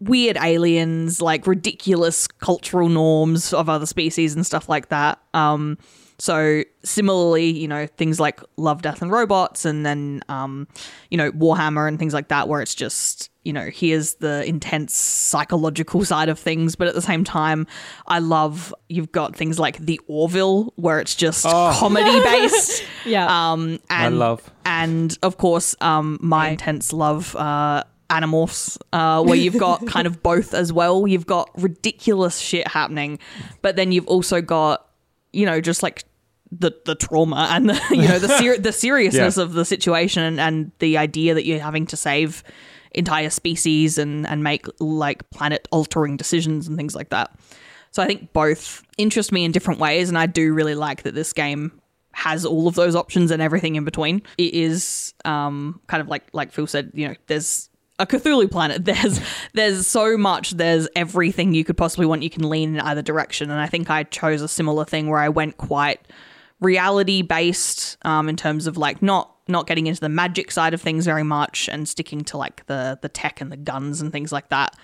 weird aliens like ridiculous cultural norms of other species and stuff like that um so similarly, you know, things like Love, Death, and Robots, and then um, you know Warhammer and things like that, where it's just you know here's the intense psychological side of things, but at the same time, I love you've got things like the Orville, where it's just comedy based. Yeah. Um, and, love. and of course, um, my intense love. Uh, Animorphs, uh, where you've got kind of both as well. You've got ridiculous shit happening, but then you've also got, you know, just like the the trauma and the you know the ser- the seriousness Yeah. of the situation and, and the idea that you're having to save entire species and and make like planet altering decisions and things like that. So I think both interest me in different ways, and I do really like that this game has all of those options and everything in between. It is um, kind of like like Phil said, you know, there's a Cthulhu planet. There's there's so much. There's everything you could possibly want. You can lean in either direction, and I think I chose a similar thing where I went quite reality based um, in terms of like not not getting into the magic side of things very much and sticking to like the the tech and the guns and things like that.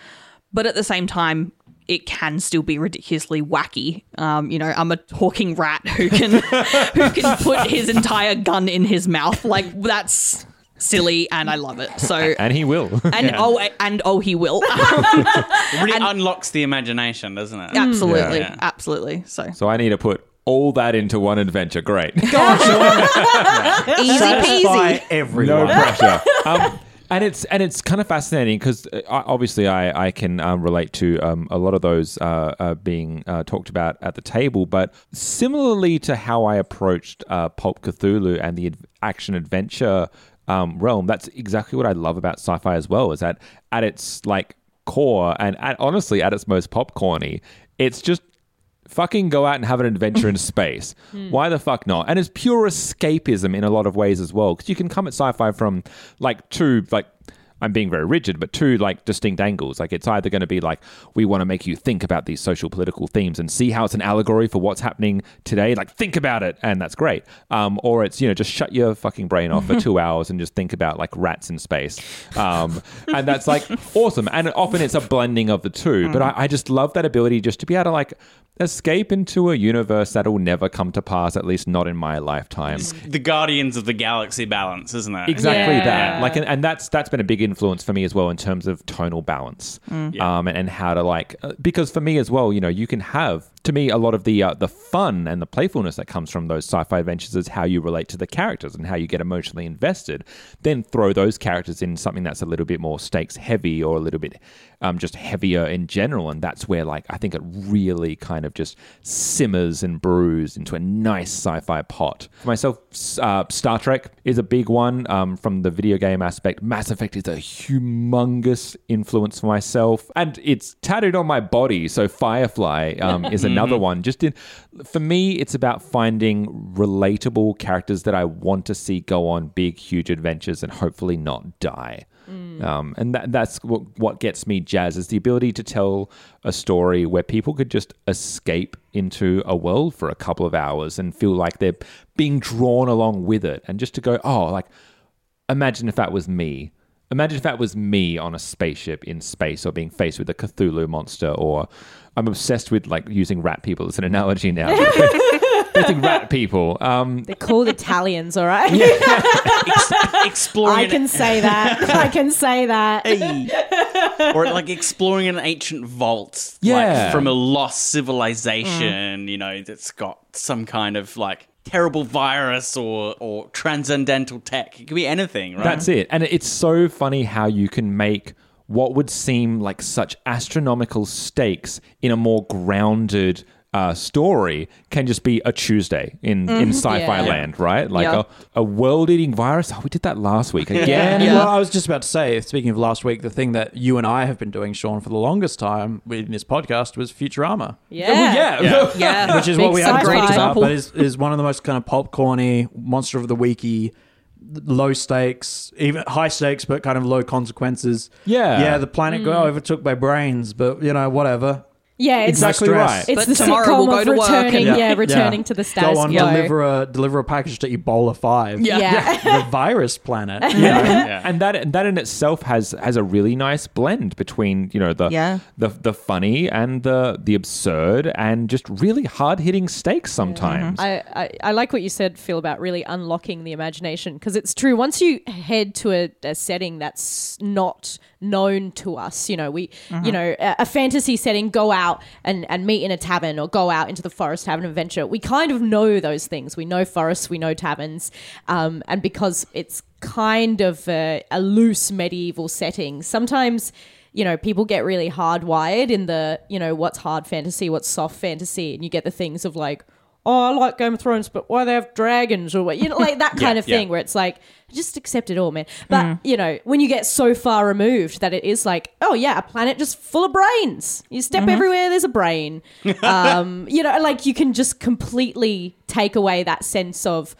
But at the same time, it can still be ridiculously wacky. Um, you know, I'm a talking rat who can who can put his entire gun in his mouth. Like that's silly, and I love it. So And he will. and oh and oh he will It really unlocks the imagination, doesn't it? absolutely Yeah. absolutely. So so I need to put all that into one adventure. Great. easy Satisfy peasy. everyone. No pressure. Um, and it's and it's kind of fascinating because obviously I I can um, relate to um, a lot of those uh, uh, being uh, talked about at the table, but similarly to how I approached uh, Pulp Cthulhu and the ad- action adventure um, realm, that's exactly what I love about sci-fi as well. Is that at its like core and at, honestly at its most popcorny, it's just fucking go out and have an adventure in space. Why the fuck not? And it's pure escapism in a lot of ways as well, because you can come at sci-fi from like two like. I'm being very rigid, but two like distinct angles. Like it's either going to be like we want to make you think about these social political themes and see how it's an allegory for what's happening today. Like think about it, and that's great. Um, or it's you know just shut your fucking brain off for two hours and just think about like rats in space. Um, and that's like awesome. And often it's a blending of the two. But I, I just love that ability just to be able to like escape into a universe that'll never come to pass, at least not in my lifetime. The Guardians of the Galaxy balance, isn't it? Exactly Yeah. that. Like, and, and that's that's been a big influence for me as well in terms of tonal balance, um, and, and how to like uh, because for me as well, you know, you can have to me a lot of the uh, the fun and the playfulness that comes from those sci-fi adventures is how you relate to the characters and how you get emotionally invested. Then throw those characters in something that's a little bit more stakes heavy or a little bit um, just heavier in general, and that's where like I think it really kind of just simmers and brews into a nice sci-fi pot. For myself, uh, Star Trek is a big one um, from the video game aspect. Mass Effect is a humongous influence for myself, and it's tattooed on my body. So Firefly um, is another one. Just in, for me, it's about finding relatable characters that I want to see go on big, huge adventures and hopefully not die. Um, and that, that's what, what gets me jazz is the ability to tell a story where people could just escape into a world for a couple of hours and feel like they're being drawn along with it. And just to go, oh, like, imagine if that was me. Imagine if that was me on a spaceship in space or being faced with a Cthulhu monster or I'm obsessed with like using rat people as an analogy now. Facing rat people. Um, They're called Italians, all right? Ex- exploring I an- can say that. I can say that. or like exploring an ancient vault, Yeah. like from a lost civilization, you know, that's got some kind of like terrible virus or or transcendental tech. It could be anything, right? That's it. And it's so funny how you can make what would seem like such astronomical stakes in a more grounded uh, story can just be a Tuesday in, in mm-hmm. sci-fi Yeah. land, right? Like Yeah. a, a world-eating virus. Oh, we did that last week again. And well, I was just about to say, speaking of last week, the thing that you and I have been doing, Sean, for the longest time in this podcast was Futurama. Yeah. Uh, well, yeah. Yeah. Which is Big what we had sci-fi. talked about, example. but is, is one of the most kind of popcorny, monster of the weeky, low stakes, even high stakes, but kind of low consequences. Yeah. Yeah, the planet got mm. overtook by brains, but, you know, whatever. Yeah, it's Exactly stress. right. It's But the tomorrow sitcom we'll go of to returning, and- yeah, returning Yeah. to the status Go on, quo. deliver a deliver a package to Ebola Five. Yeah. the virus planet. Yeah. and that that in itself has has a really nice blend between you know the Yeah. the the funny and the the absurd and just really hard hitting stakes mm-hmm. sometimes. I, I, I like what you said, Phil, about really unlocking the imagination because it's true. Once you head to a, a setting that's not known to us, you know, we, you uh-huh. know, a, a fantasy setting, go out and, and meet in a tavern or go out into the forest, have an adventure. We kind of know those things. We know forests, we know taverns. Um, and because it's kind of a, a loose medieval setting, sometimes you know, people get really hardwired in the, you know, what's hard fantasy, what's soft fantasy, and you get the things of like, oh, I like Game of Thrones, but why they have dragons or what, you know, like that kind Yeah, of thing yeah. where it's like, just accept it all, man. But, mm. you know, when you get so far removed that it is like, oh, yeah, a planet just full of brains. You step mm-hmm. everywhere, there's a brain. um, you know, like you can just completely take away that sense of,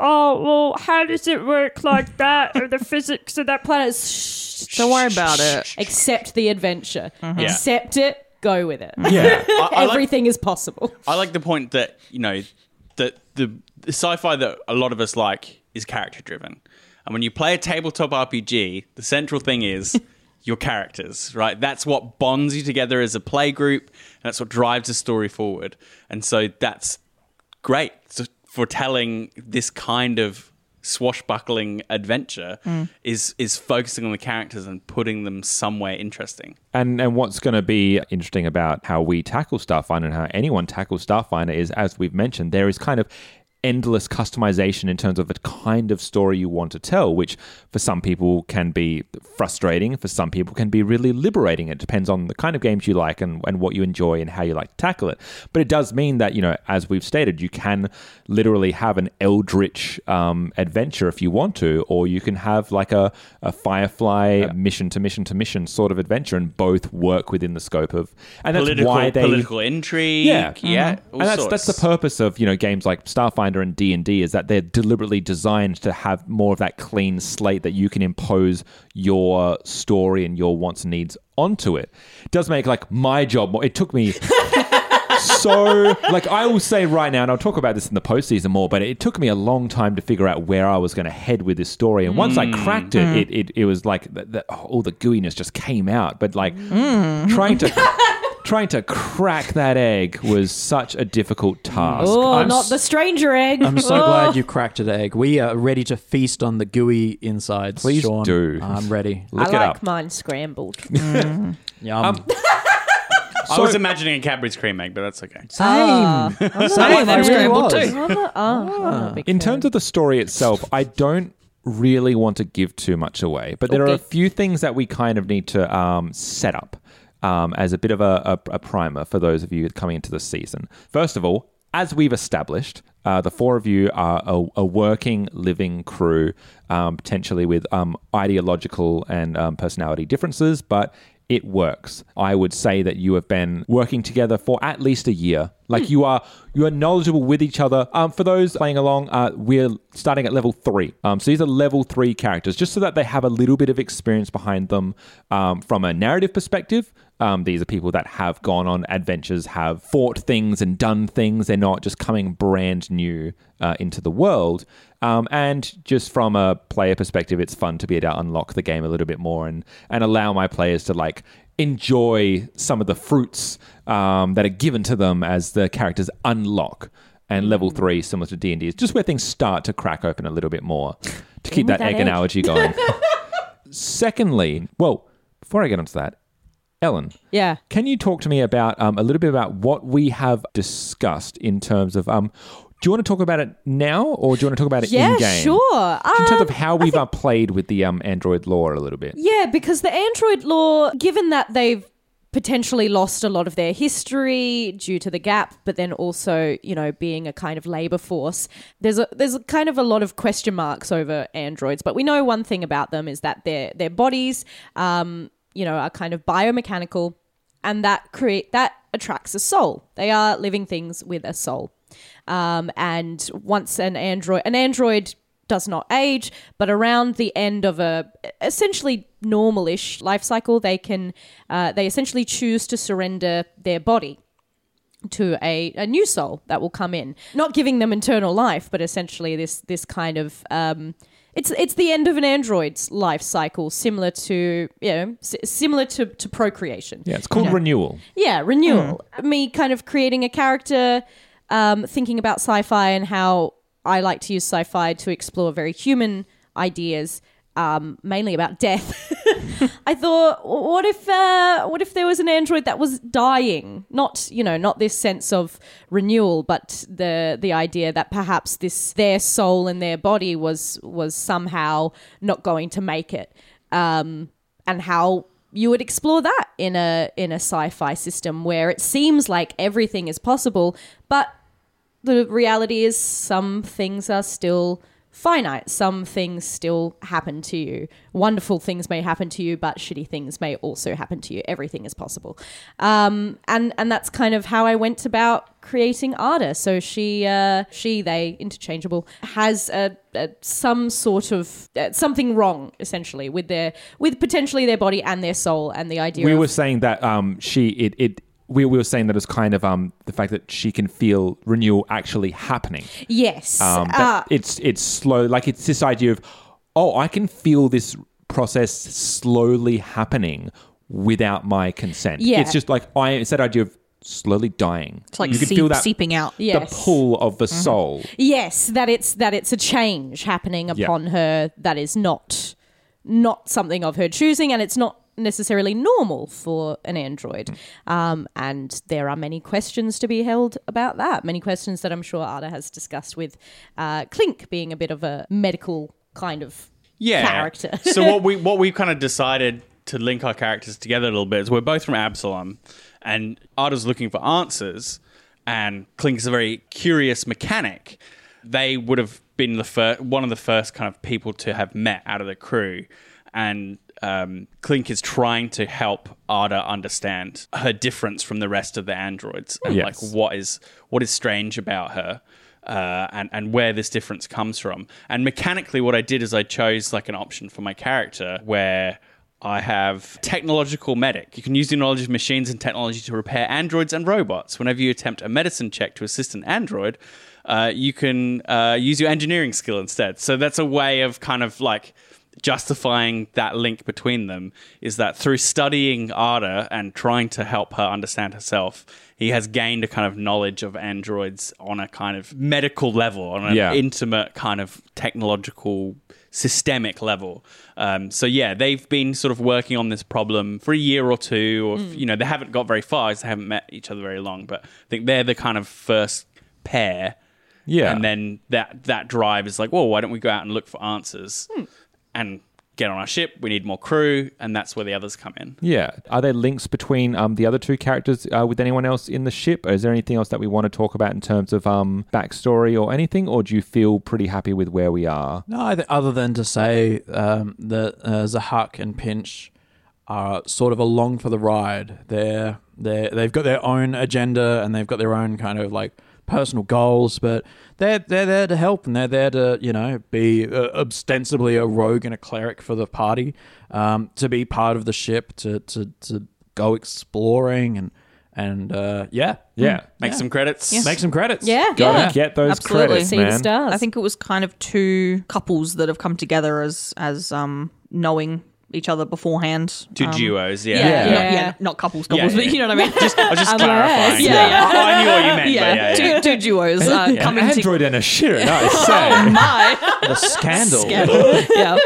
oh, well, how does it work like that? Or the physics of that planet? Shh, Don't worry about it. accept the adventure. Mm-hmm. Yeah. Accept it. Go with it. yeah. I, I like, Everything is possible. I like the point that you know that the, the sci-fi that a lot of us like is character driven, and when you play a tabletop RPG, the central thing is. Your characters, right? That's what bonds you together as a play group. And that's what drives the story forward. And so that's great for telling this kind of swashbuckling adventure mm. is is focusing on the characters and putting them somewhere interesting. And and what's going to be interesting about how we tackle Starfinder and how anyone tackles Starfinder is, as we've mentioned, there is kind of endless customization in terms of the kind of story you want to tell, which for some people can be frustrating, for some people can be really liberating. It depends on the kind of games you like and, and what you enjoy and how you like to tackle it. But it does mean that, you know, as we've stated, you can literally have an eldritch um, adventure if you want to, or you can have like a, a Firefly mission to mission to mission sort of adventure and both work within the scope of. And that's political, why they. political intrigue. Yeah, yeah. all and that's that's the purpose of you know games like Starfinder and D and D is that they're deliberately designed to have more of that clean slate that you can impose your story and your wants and needs onto it. It does make like my job more. It took me. so like I will say right now, and I'll talk about this in the postseason more, but it took me a long time to figure out where I was going to head with this story. And once I mm. cracked it, mm. it, it, it was like the, the, all the gooiness just came out. But like mm. trying to trying to crack that egg was such a difficult task. Oh, I'm not s- the stranger egg. I'm so Oh. glad you cracked an egg. We are ready to feast on the gooey insides. Please Sean. do. I'm ready. Look I it like up. mine scrambled. Yum. Um, I was imagining a Cadbury's cream egg, but that's okay. Same. Ah. I Same. like I them really scrambled was. too. I'm not- oh, I'm not a ah. big ah. In fan. terms of the story itself, I don't really want to give too much away, but there are a Okay. few things that we kind of need to um, set up um, as a bit of a, a, a primer for those of you coming into the season. First of all, as we've established, uh, the four of you are a, a working, living crew, um, potentially with um, ideological and um, personality differences, but it works. I would say that you have been working together for at least a year. Like you are, you are knowledgeable with each other. Um, for those playing along, uh, we're starting at level three. Um, so these are level three characters, just so that they have a little bit of experience behind them um, from a narrative perspective. Um, these are people that have gone on adventures, have fought things and done things. They're not just coming brand new uh, into the world. Um, and just from a player perspective, it's fun to be able to unlock the game a little bit more and and allow my players to like enjoy some of the fruits um, that are given to them as the characters unlock. And level three, similar to D and D, is just where things start to crack open a little bit more to keep that, that egg, egg. analogy going. Secondly, well, before I get onto that, Ellen, yeah. can you talk to me about um, a little bit about what we have discussed in terms of um, do you want to talk about it now or do you want to talk about it Yeah, in game? sure. In terms of Um, how we've uh, played with the um, Android lore a little bit. Yeah, because the Android lore, given that they've potentially lost a lot of their history due to the gap, but then also, you know, being a kind of labor force, there's a there's a kind of a lot of question marks over androids. But we know one thing about them is that their their bodies, um, you know, are kind of biomechanical, and that create that attracts a soul. They are living things with a soul. Um, and once an android, an android does not age, but around the end of a essentially normal-ish life cycle, they can uh, they essentially choose to surrender their body to a, a new soul that will come in, not giving them eternal life, but essentially this this kind of um, it's it's the end of an android's life cycle, similar to you know s- similar to, to procreation. Yeah, it's called renewal. Yeah, renewal. Me kind of creating a character, um, thinking about sci fi and how I like to use sci fi to explore very human ideas, um, mainly about death. I thought, what if, uh, what if there was an android that was dying? Not, you know, not this sense of renewal, but the the idea that perhaps this their soul and their body was was somehow not going to make it, um, and how you would explore that in a in a sci-fi system where it seems like everything is possible, but the reality is some things are still finite. Some things still happen to you. Wonderful things may happen to you, but shitty things may also happen to you. Everything is possible, um, and and that's kind of how I went about creating Ada. So she, uh, she, they, interchangeable, has a, a some sort of uh, something wrong essentially with their with potentially their body and their soul, and the idea We of were saying that um, she it, it we, we were saying that it's kind of um, the fact that she can feel renewal actually happening. yes, Um, uh, it's it's slow. Like it's this idea of oh, I can feel this process slowly happening without my consent. Yeah. It's just like I it's that idea of slowly dying. It's like you can seep- feel that seeping out. the pull of the soul. Yes, that it's that it's a change happening upon her that is not not something of her choosing, and it's not necessarily normal for an android. Um, and there are many questions to be held about that. Many questions that I'm sure Ada has discussed with uh, Clink being a bit of a medical kind of yeah. character. so what we what we kind of decided to link our characters together a little bit is we're both from Absalom, and Ada's looking for answers, and Clink's a very curious mechanic. They would have been the first, one of the first kind of people to have met out of the crew, and um, Clink is trying to help Ada understand her difference from the rest of the androids and Yes. like what is what is strange about her. Uh, and and where this difference comes from, and mechanically, what I did is I chose like an option for my character where I have technological medic. You can use the knowledge of machines and technology to repair androids and robots. Whenever you attempt a medicine check to assist an android, uh, you can uh, use your engineering skill instead. So that's a way of kind of like justifying that link between them is that through studying Ada and trying to help her understand herself, he has gained a kind of knowledge of androids on a kind of medical level, on an Yeah. intimate kind of technological systemic level. Um, so yeah, they've been sort of working on this problem for a year or two, or you know, they haven't got very far. 'cause They haven't met each other very long, but I think they're the kind of first pair. Yeah. and then that that drive is like, well, why don't we go out and look for answers and get on our ship? We need more crew, and that's where the others come in. Yeah. Are there links between um, the other two characters uh, with anyone else in the ship? Or is there anything else that we want to talk about in terms of um, backstory or anything? Or do you feel pretty happy with where we are? No, I th- other than to say um, that uh, Zahak and Pinch are sort of along for the ride. They're they they've got their own agenda and they've got their own kind of like personal goals, but they're they're there to help and they're there to you know be uh, ostensibly a rogue and a cleric for the party, um, to be part of the ship, to to to go exploring and and uh, yeah Yeah. Make some credits. make some credits. Yeah. Gotta Yeah, get those absolutely. credits, See the stars. I think it was kind of two couples that have come together as as um knowing each other beforehand. Two Um, duos, yeah. Yeah, Yeah. Not, Yeah. yeah, not couples, couples, Yeah, but you know what I mean. Just, I was just Unless- clarifying. Yeah, yeah. Oh, I knew what you meant. yeah, but yeah, yeah. Two, two duos uh, coming to Android and a Shirren, I say. my The scandal. yeah.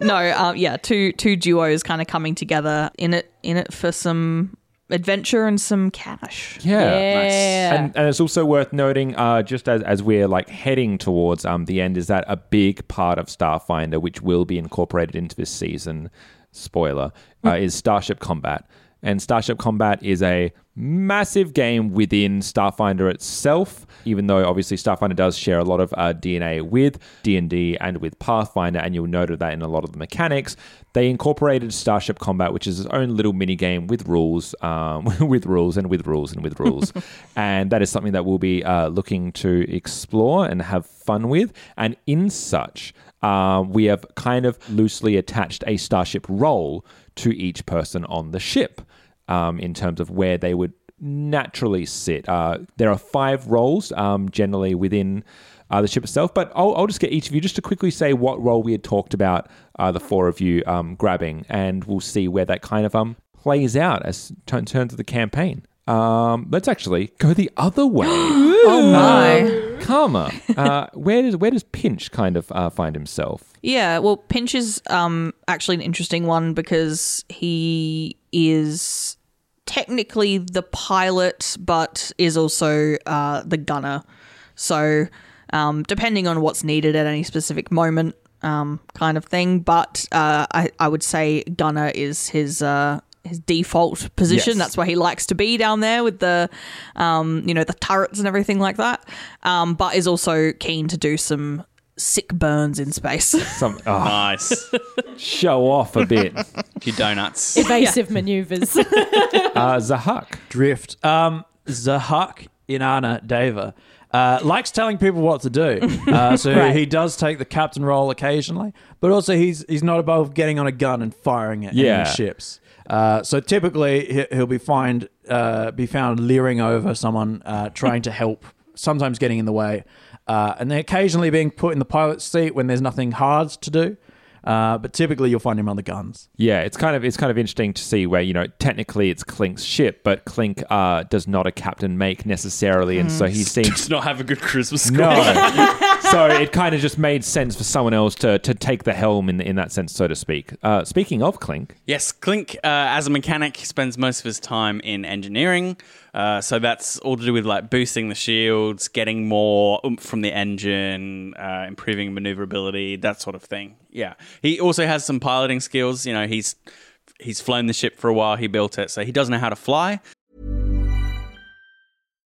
No, um, yeah, two two duos kind of coming together in it in it for some adventure and some cash. Yeah. Yeah. And, and it's also worth noting, uh, just as, as we're like heading towards um, the end, is that a big part of Starfinder, which will be incorporated into this season, spoiler, uh, is Starship Combat. And Starship Combat is a massive game within Starfinder itself, even though obviously Starfinder does share a lot of uh, DNA with D&D and with Pathfinder, and you'll note that in a lot of the mechanics. They incorporated Starship Combat, which is its own little mini game with rules, um, with rules and with rules and with rules, and that is something that we'll be uh, looking to explore and have fun with. And in such, uh, we have kind of loosely attached a Starship role to each person on the ship, um, in terms of where they would naturally sit. Uh, there are five roles um, generally within uh, the ship itself, but I'll, I'll just get each of you just to quickly say what role we had talked about, uh, the four of you um, grabbing, and we'll see where that kind of um, plays out as t- in terms of the campaign. Um, let's actually go the other way. Oh my. Karma, uh, where does where does Pinch kind of uh, find himself? Yeah, well, Pinch is um, actually an interesting one because he is technically the pilot, but is also uh, the gunner. So, um, depending on what's needed at any specific moment, um, kind of thing. But uh, I, I would say gunner is his. Uh, his default position. Yes. That's where he likes to be down there with the, um, you know, the turrets and everything like that. Um, but is also keen to do some sick burns in space. Some oh, Nice. show off a bit. Few donuts. Evasive maneuvers. uh, Zahak. Drift. Um, Zahak Inanna Deva uh, likes telling people what to do. Uh, so Right. he does take the captain role occasionally, but also he's he's not above getting on a gun and firing at Yeah. ships. Uh, so typically he- he'll be find uh, be found leering over someone uh, trying to help, sometimes getting in the way, uh, and then occasionally being put in the pilot's seat when there's nothing hard to do. Uh, but typically you'll find him on the guns. Yeah, it's kind of it's kind of interesting to see where you know technically it's Clink's ship, but Clink uh, does not a captain make necessarily, and so he seems Does not have a good charisma score. no. so it kind of just made sense for someone else to to take the helm in in that sense, so to speak. Uh, speaking of Clink, Yes, Clink, uh, as a mechanic, spends most of his time in engineering. Uh, so that's all to do with like boosting the shields, getting more oomph from the engine, uh, improving maneuverability, that sort of thing. Yeah, he also has some piloting skills. You know, he's he's flown the ship for a while. He built it, so he does know how to fly.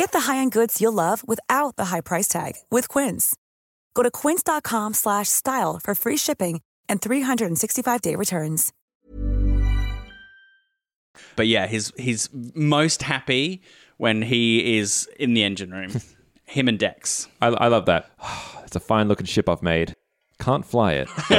Get the high-end goods you'll love without the high price tag with Quince. Go to quince.com slash style for free shipping and 365-day returns. But yeah, he's he's most happy when he is in the engine room. Him and Dex. I, I love that. It's a fine looking ship I've made. Can't fly it.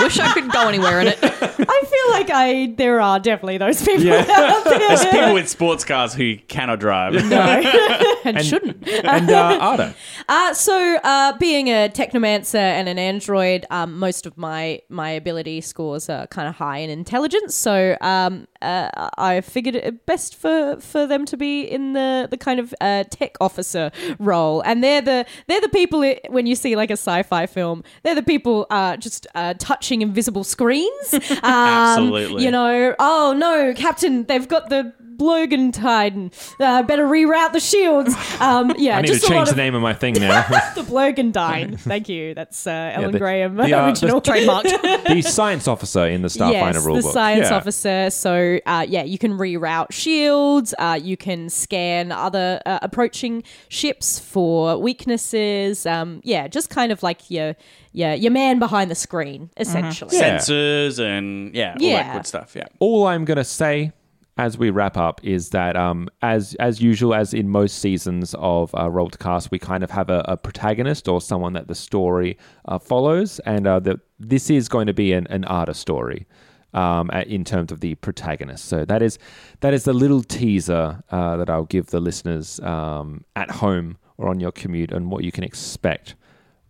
Wish I could go anywhere in it. I feel like I there are definitely those people Yeah. out there. There's people with sports cars who cannot drive. and, shouldn't. and uh, Ada. Uh, so, uh, being a technomancer and an android, um, most of my my ability scores are kind of high in intelligence. So, um, uh, I figured it best for, for them to be in the, the kind of uh, tech officer role, and they're the they're the people i when you see like a sci-fi film, they're the people uh, just uh, touching invisible screens. Um, Um, Absolutely. You know, oh no, Captain, they've got the Blogan and uh, better reroute the shields. Um, yeah, I need just to a lot change the of- name of my thing now. the Blogendine. Thank you. That's uh, Ellen the- Graham the, uh, original. the- Trademarked. the science officer in the Starfinder yes, rulebook. the science Yeah. officer. So uh, yeah, you can reroute shields. Uh, you can scan other uh, approaching ships for weaknesses. Um, yeah, just kind of like your your your man behind the screen, essentially. Yeah. Sensors and yeah, all that Yeah. good stuff. Yeah. all I'm going to say as we wrap up is that um, as as usual as in most seasons of uh, Roll to Cast we kind of have a, a protagonist or someone that the story uh, follows and uh, that this is going to be an, an Ada story um, in terms of the protagonist. So that is that is the little teaser uh, that I'll give the listeners um, at home or on your commute and what you can expect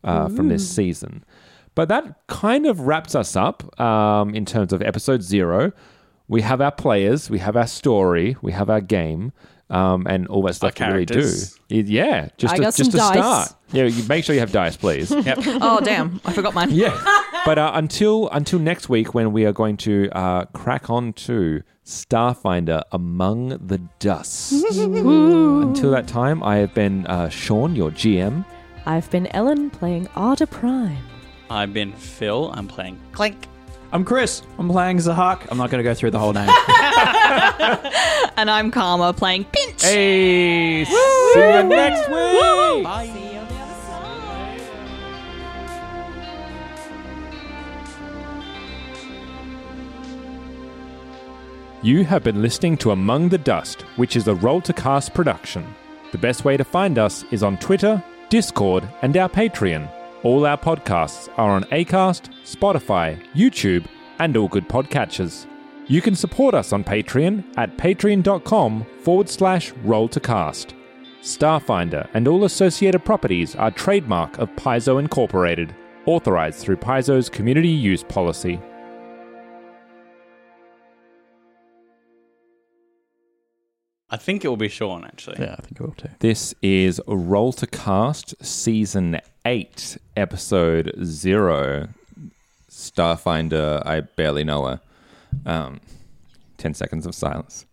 uh, from this season. But that kind of wraps us up um, in terms of episode zero. We have our players, we have our story, we have our game, um, and all that stuff to really do. Yeah, just I to, got just some to dice. start. Yeah, you make sure you have dice, please. Yep. Oh damn, I forgot mine. yeah, but uh, until until next week when we are going to uh, crack on to Starfinder Among the Dust. until that time, I have been uh, Sean, your GM. I've been Ellen playing Ada Prime. I've been Phil. I'm playing Clink. I'm Chris. I'm playing Zahak. I'm not going to go through the whole name. And I'm Karma playing Pinch. Hey, see you next week. You have been listening to Among the Dust, which is a Roll to Cast production. The best way to find us is on Twitter, Discord, and our Patreon. All our podcasts are on Acast, Spotify, YouTube, and all good podcatchers. You can support us on Patreon at patreon.com forward slash roll to cast. Starfinder and all associated properties are trademark of Paizo Incorporated, authorized through Paizo's community use policy. I think it will be Sean, actually. Yeah, I think it will too. This is Roll to Cast Season 8, Episode 0. Starfinder, I barely know her. Um, 10 seconds of silence.